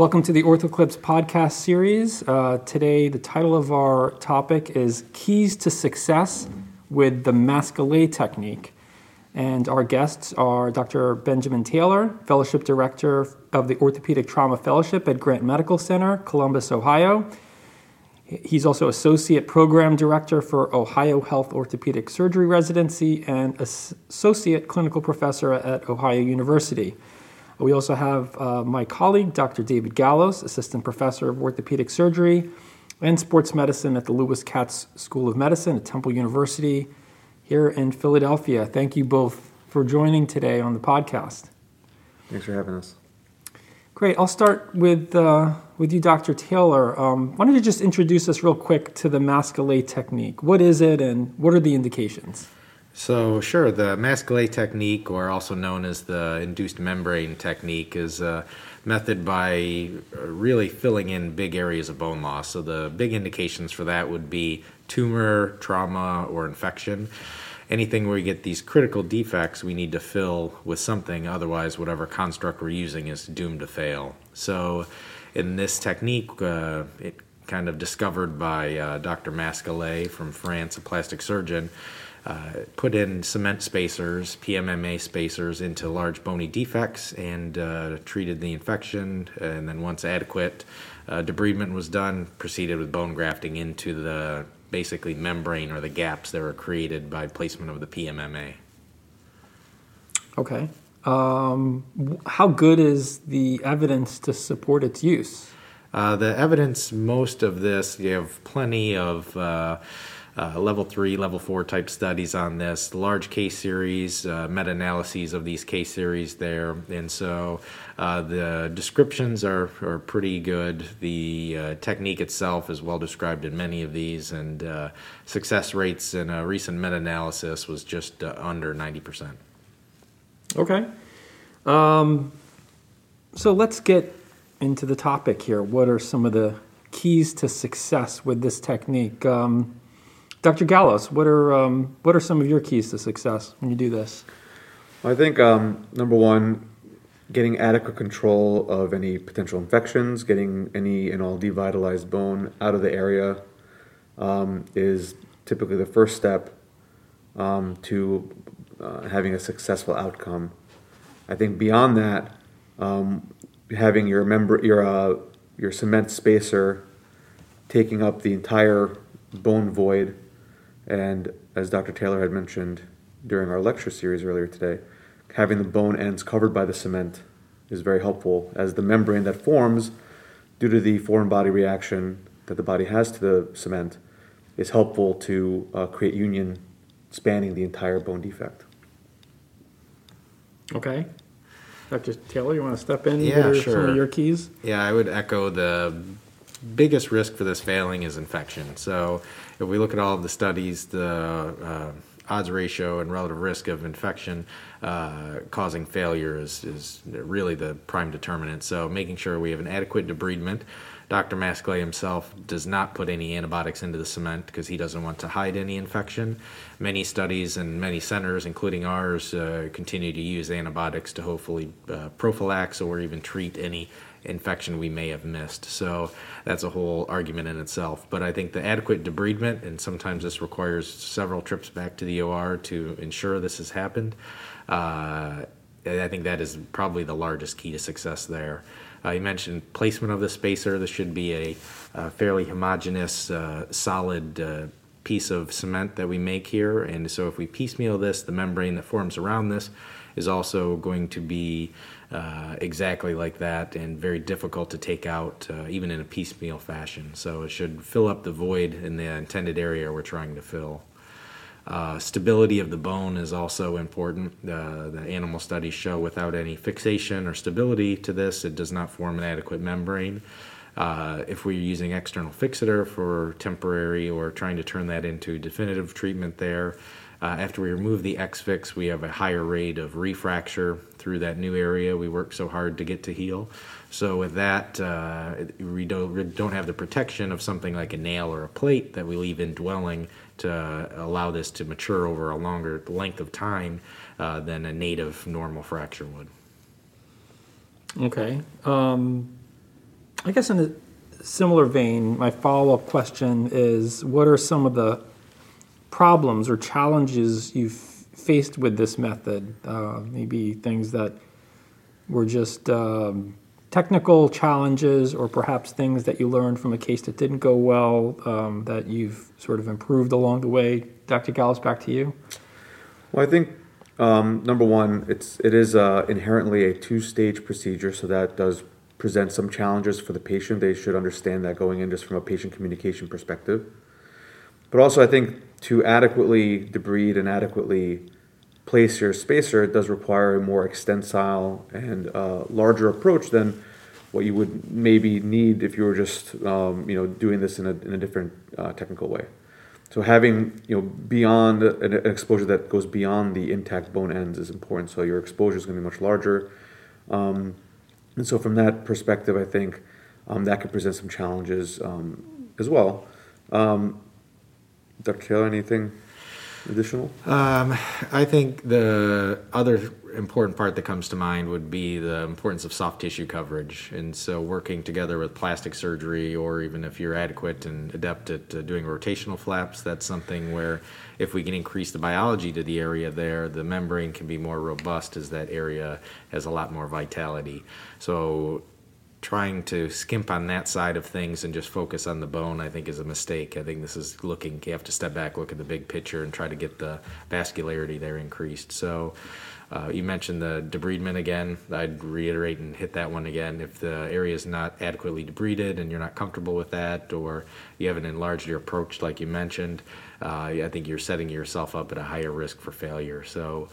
Welcome to the OrthoClips podcast series. Uh, today, the title of our topic is Keys to Success with the Masquelet Technique. And our guests are Dr. Benjamin Taylor, Fellowship Director of the Orthopedic Trauma Fellowship at Grant Medical Center, Columbus, Ohio. He's also Associate Program Director for Ohio Health Orthopedic Surgery Residency and Associate Clinical Professor at Ohio University. We also have uh, my colleague, Dr. David Gallos, Assistant Professor of Orthopedic Surgery and Sports Medicine at the Lewis Katz School of Medicine at Temple University here in Philadelphia. Thank you both for joining today on the podcast. Thanks for having us. Great. I'll start with, uh, with you, Dr. Taylor. Um, why don't you just introduce us real quick to the Masquelet technique? What is it and what are the indications? So, sure, the Masquelet technique, or also known as the induced membrane technique, is a method by really filling in big areas of bone loss. So, the big indications for that would be tumor, trauma, or infection. Anything where you get these critical defects, we need to fill with something, otherwise, whatever construct we're using is doomed to fail. So, in this technique, uh, it kind of discovered by uh, Dr. Masquelet from France, a plastic surgeon uh, put in cement spacers, PMMA spacers, into large bony defects and uh, treated the infection. And then, once adequate uh, debridement was done, proceeded with bone grafting into the basically membrane or the gaps that were created by placement of the PMMA. Okay. Um, how good is the evidence to support its use? Uh, the evidence, most of this, you have plenty of uh, level three, level four type studies on this, large case series, uh, meta analyses of these case series there. And so uh, the descriptions are, are pretty good. The uh, technique itself is well described in many of these, and uh, success rates in a recent meta analysis was just under 90%. Okay. Um, so let's get into the topic here. What are some of the keys to success with this technique? Um, Dr. Gallos, what are um, what are some of your keys to success when you do this? I think um, number one, getting adequate control of any potential infections, getting any and all devitalized bone out of the area um, is typically the first step um, to uh, having a successful outcome. I think beyond that, um, having your member your uh, your cement spacer taking up the entire bone void and as Dr. Taylor had mentioned during our lecture series earlier today, having the bone ends covered by the cement is very helpful as the membrane that forms due to the foreign body reaction that the body has to the cement is helpful to uh, create union spanning the entire bone defect. Okay. Dr. Taylor, you want to step in? Yeah, sure. Some of your keys? Yeah, I would echo the biggest risk for this failing is infection. So if we look at all of the studies, the uh, odds ratio and relative risk of infection uh, causing failure is, is really the prime determinant. So making sure we have an adequate debridement. Dr. Masquelet himself does not put any antibiotics into the cement because he doesn't want to hide any infection. Many studies and many centers, including ours, uh, continue to use antibiotics to hopefully uh, prophylax or even treat any infection we may have missed. So that's a whole argument in itself. But I think the adequate debridement, and sometimes this requires several trips back to the OR to ensure this has happened. Uh, I think that is probably the largest key to success there. Uh, you mentioned placement of the spacer. This should be a, a fairly homogeneous, uh, solid uh, piece of cement that we make here. And so if we piecemeal this, the membrane that forms around this is also going to be uh, exactly like that and very difficult to take out uh, even in a piecemeal fashion. So it should fill up the void in the intended area we're trying to fill. Uh, stability of the bone is also important. the animal studies show without any fixation or stability to this, it does not form an adequate membrane. Uh, if we're using external fixator for temporary or trying to turn that into definitive treatment there, uh, after we remove the X-Fix, we have a higher rate of refracture through that new area we work so hard to get to heal. So with that, uh, we don't, we don't have the protection of something like a nail or a plate that we leave indwelling to allow this to mature over a longer length of time uh, than a native normal fracture would. Okay. Um, I guess in a similar vein, my follow-up question is, what are some of the problems or challenges you've faced with this method? Uh, maybe things that were just um, technical challenges, or perhaps things that you learned from a case that didn't go well um, that you've sort of improved along the way. Dr. Gallos, back to you. Well, I think um, number one, it's it is uh, inherently a two-stage procedure, so that does present some challenges for the patient. They should understand that going in just from a patient communication perspective. But also, I think to adequately debride and adequately place your spacer, it does require a more extensile and uh, larger approach than what you would maybe need if you were just um, you know doing this in a, in a different uh, technical way. So having you know beyond an, exposure that goes beyond the intact bone ends is important. So your exposure is going to be much larger. Um, and so, from that perspective, I think um, that could present some challenges um, as well. Um, Dr. Taylor, anything additional? Um, I think the other important part that comes to mind would be the importance of soft tissue coverage. And so, working together with plastic surgery, or even if you're adequate and adept at uh, doing rotational flaps, that's something where if we can increase the biology to the area there, the membrane can be more robust as that area has a lot more vitality. So, trying to skimp on that side of things and just focus on the bone, I think, is a mistake. I think this is looking, you have to step back, look at the big picture, and try to get the vascularity there increased. So, uh, you mentioned the debridement again. I'd reiterate and hit that one again. If the area is not adequately debrided and you're not comfortable with that, or you haven't enlarged your approach like you mentioned, uh, I think you're setting yourself up at a higher risk for failure. So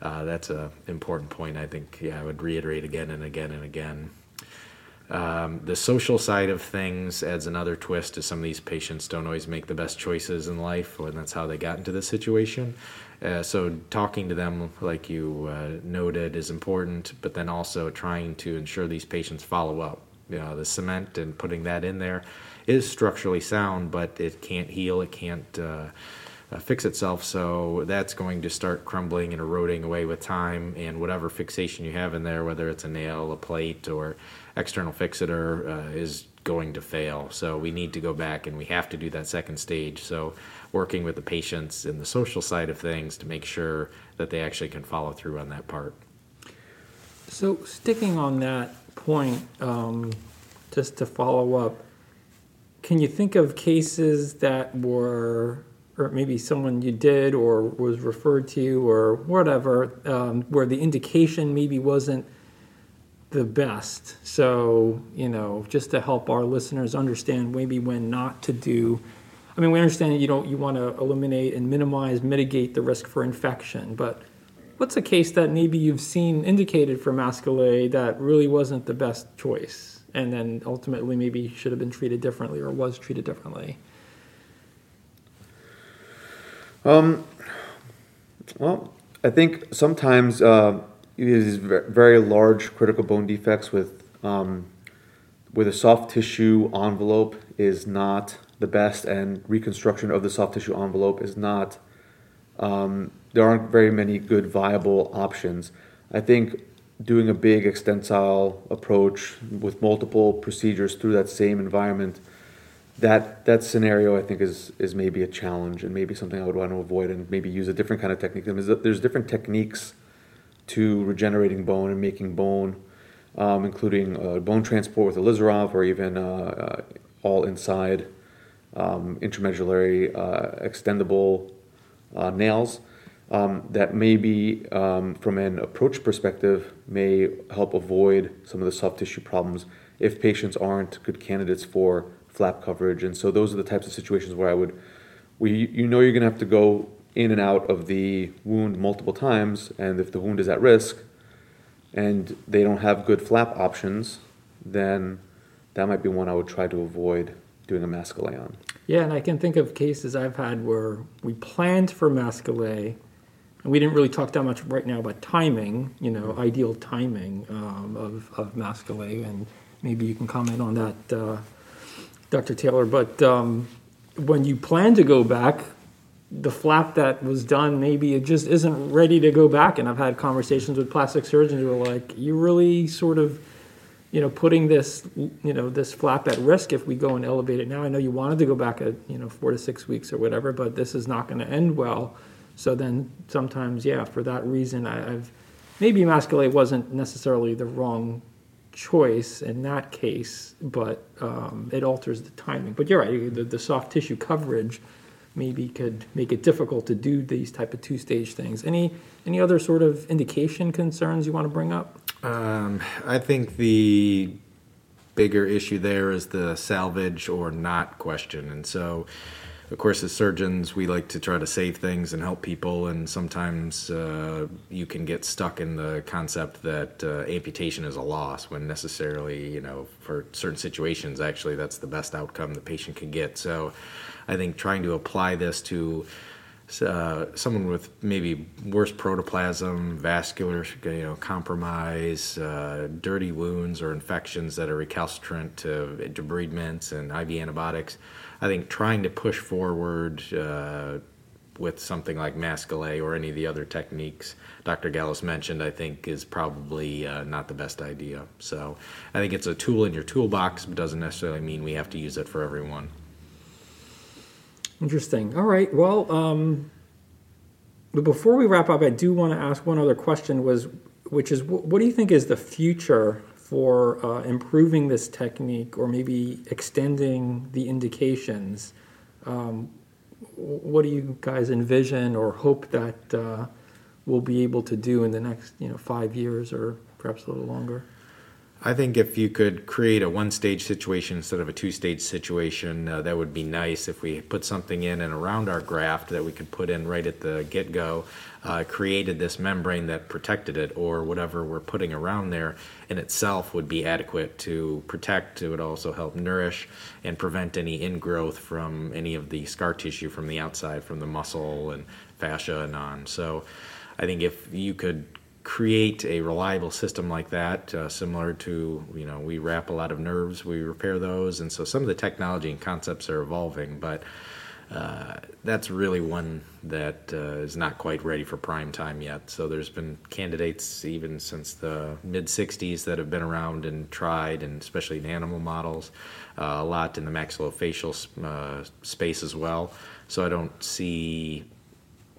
uh, that's an important point. I think yeah, I would reiterate again and again and again. Um, the social side of things adds another twist to some of these patients don't always make the best choices in life, and that's how they got into this situation. Uh, so talking to them, like you uh, noted, is important, but then also trying to ensure these patients follow up. You know, the cement and putting that in there is structurally sound, but it can't heal. It can't uh, uh, fix itself. So that's going to start crumbling and eroding away with time. And whatever fixation you have in there, whether it's a nail, a plate, or external fixator, uh, is going to fail. So we need to go back and we have to do that second stage. So working with the patients in the social side of things to make sure that they actually can follow through on that part. So sticking on that point, um, just to follow up, can you think of cases that were, or maybe someone you did or was referred to or whatever, um, where the indication maybe wasn't the best? So, you know, just to help our listeners understand maybe when not to do. I mean, we understand you don't you want to eliminate and minimize, mitigate the risk for infection, but what's a case that maybe you've seen indicated for Masquelet that really wasn't the best choice, and then ultimately maybe should have been treated differently or was treated differently? Um, well, I think sometimes uh, these very large critical bone defects with um, with a soft tissue envelope is not the best, and reconstruction of the soft tissue envelope is not. Um, there aren't very many good viable options. I think doing a big extensile approach with multiple procedures through that same environment, that that scenario I think is is maybe a challenge and maybe something I would want to avoid and maybe use a different kind of technique. There's, there's different techniques to regenerating bone and making bone, um, including uh, bone transport with Ilizarov or even uh, uh, all inside um, intramedullary uh, extendable uh, nails um, that maybe um, from an approach perspective may help avoid some of the soft tissue problems if patients aren't good candidates for flap coverage. And so those are the types of situations where i would we you know you're going to have to go in and out of the wound multiple times and if the wound is at risk and they don't have good flap options then that might be one i would try to avoid doing a Masquelet on. Yeah, and I can think of cases I've had where we planned for Masquelet, and we didn't really talk that much right now about timing, you know, ideal timing um, of, of and maybe you can comment on that, uh, Dr. Taylor. But um, when you plan to go back, the flap that was done maybe it just isn't ready to go back and i've had conversations with plastic surgeons who are like you really sort of you know, putting this, you know, this flap at risk if we go and elevate it now. I know you wanted to go back at, you know, four to six weeks or whatever, but this is not going to end well. So then sometimes, yeah, for that reason, I, I've maybe a Masquelet wasn't necessarily the wrong choice in that case, but um, it alters the timing. But you're right, the, the soft tissue coverage maybe could make it difficult to do these type of two-stage things. Any any other sort of indication concerns you want to bring up? Um, I think the bigger issue there is the salvage or not question. And so, of course, as surgeons, we like to try to save things and help people. And sometimes uh, you can get stuck in the concept that uh, amputation is a loss when necessarily, you know, for certain situations, actually, that's the best outcome the patient can get. So I think trying to apply this to uh, someone with maybe worse protoplasm, vascular you know, compromise, uh, dirty wounds or infections that are recalcitrant to debridements and IV antibiotics. I think trying to push forward uh, with something like Masquelet or any of the other techniques Dr. Gallos mentioned, I think is probably uh, not the best idea. So I think it's a tool in your toolbox, but doesn't necessarily mean we have to use it for everyone. Interesting. All right. Well, um, before we wrap up, I do want to ask one other question. Was which is what do you think is the future for uh, improving this technique, or maybe extending the indications? Um, what do you guys envision or hope that uh, we'll be able to do in the next, you know, five years or perhaps a little longer? I think if you could create a one stage situation instead of a two stage situation, uh, that would be nice. If we put something in and around our graft that we could put in right at the get go, uh, created this membrane that protected it, or whatever we're putting around there in itself would be adequate to protect. It would also help nourish and prevent any ingrowth from any of the scar tissue from the outside, from the muscle and fascia and on. So I think if you could create a reliable system like that, uh, similar to, you know, we wrap a lot of nerves, we repair those. And so some of the technology and concepts are evolving, but uh, that's really one that uh, is not quite ready for prime time yet. So there's been candidates even since the mid 60s that have been around and tried, and especially in animal models, uh, a lot in the maxillofacial uh, space as well. So I don't see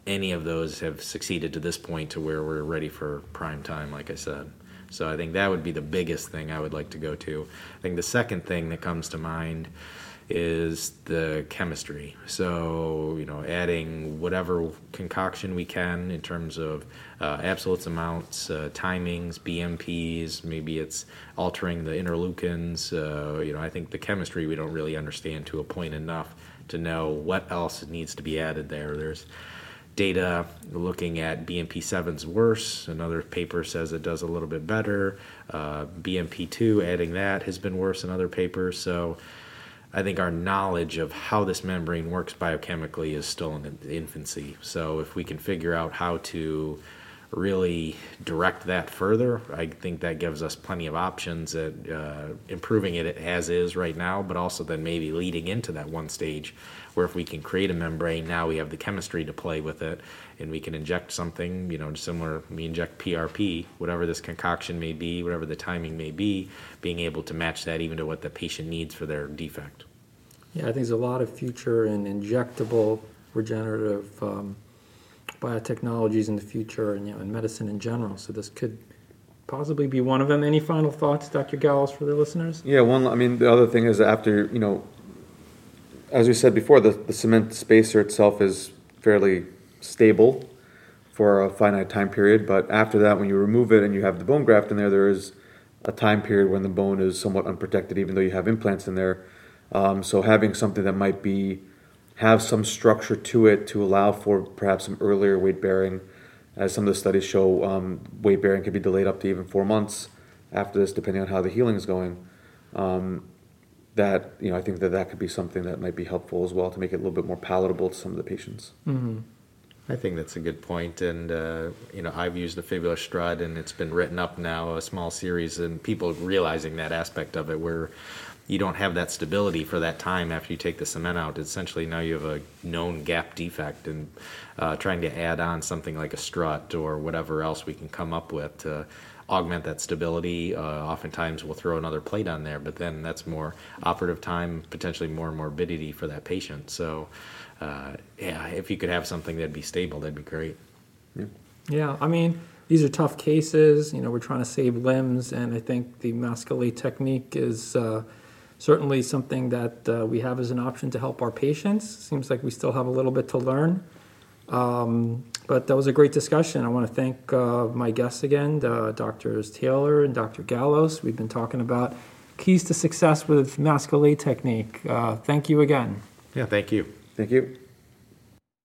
any of those have succeeded to this point to where we're ready for prime time, like I said. So I think that would be the biggest thing I would like to go to. I think the second thing that comes to mind is the chemistry. So, you know, adding whatever concoction we can in terms of uh, absolute amounts, uh, timings, BMPs, maybe it's altering the interleukins. Uh, you know, I think the chemistry we don't really understand to a point enough to know what else needs to be added there. There's data looking at BMP7's worse. Another paper says it does a little bit better. Uh, BMP2, adding that, has been worse in other papers. So I think our knowledge of how this membrane works biochemically is still in infancy. So if we can figure out how to really direct that further, I think that gives us plenty of options at uh, improving it as is right now, but also then maybe leading into that one stage where if we can create a membrane, now we have the chemistry to play with it and we can inject something, you know, similar, we inject PRP, whatever this concoction may be, whatever the timing may be, being able to match that even to what the patient needs for their defect. Yeah, I think there's a lot of future in injectable regenerative um, biotechnologies in the future and, you know, in medicine in general. So this could possibly be one of them. Any final thoughts, Dr. Gallos, for the listeners? Yeah, one. I mean, the other thing is after you know as we said before, the, the cement spacer itself is fairly stable for a finite time period. But after that, when you remove it and you have the bone graft in there, there is a time period when the bone is somewhat unprotected, even though you have implants in there. Um, so having something that might be have some structure to it to allow for perhaps some earlier weight bearing, as some of the studies show, um, weight bearing can be delayed up to even four months after this, depending on how the healing is going. Um, that you know I think that that could be something that might be helpful as well to make it a little bit more palatable to some of the patients. Mm-hmm. I think that's a good point, and uh, you know I've used the fibular strut, and it's been written up now a small series, and people realizing that aspect of it where you don't have that stability for that time after you take the cement out. Essentially, now you have a known gap defect, and uh, trying to add on something like a strut or whatever else we can come up with to augment that stability. Uh, oftentimes, we'll throw another plate on there, but then that's more operative time, potentially more morbidity for that patient. So, uh, yeah, if you could have something that'd be stable, that'd be great. Yeah, I mean, these are tough cases. You know, we're trying to save limbs, and I think the Masquelet technique is uh, certainly something that uh, we have as an option to help our patients. Seems like we still have a little bit to learn. Um, but that was a great discussion. I want to thank uh, my guests again, uh, Doctors Taylor and Dr. Gallos. We've been talking about keys to success with Masquelet technique. Uh, thank you again. Yeah, thank you. Thank you.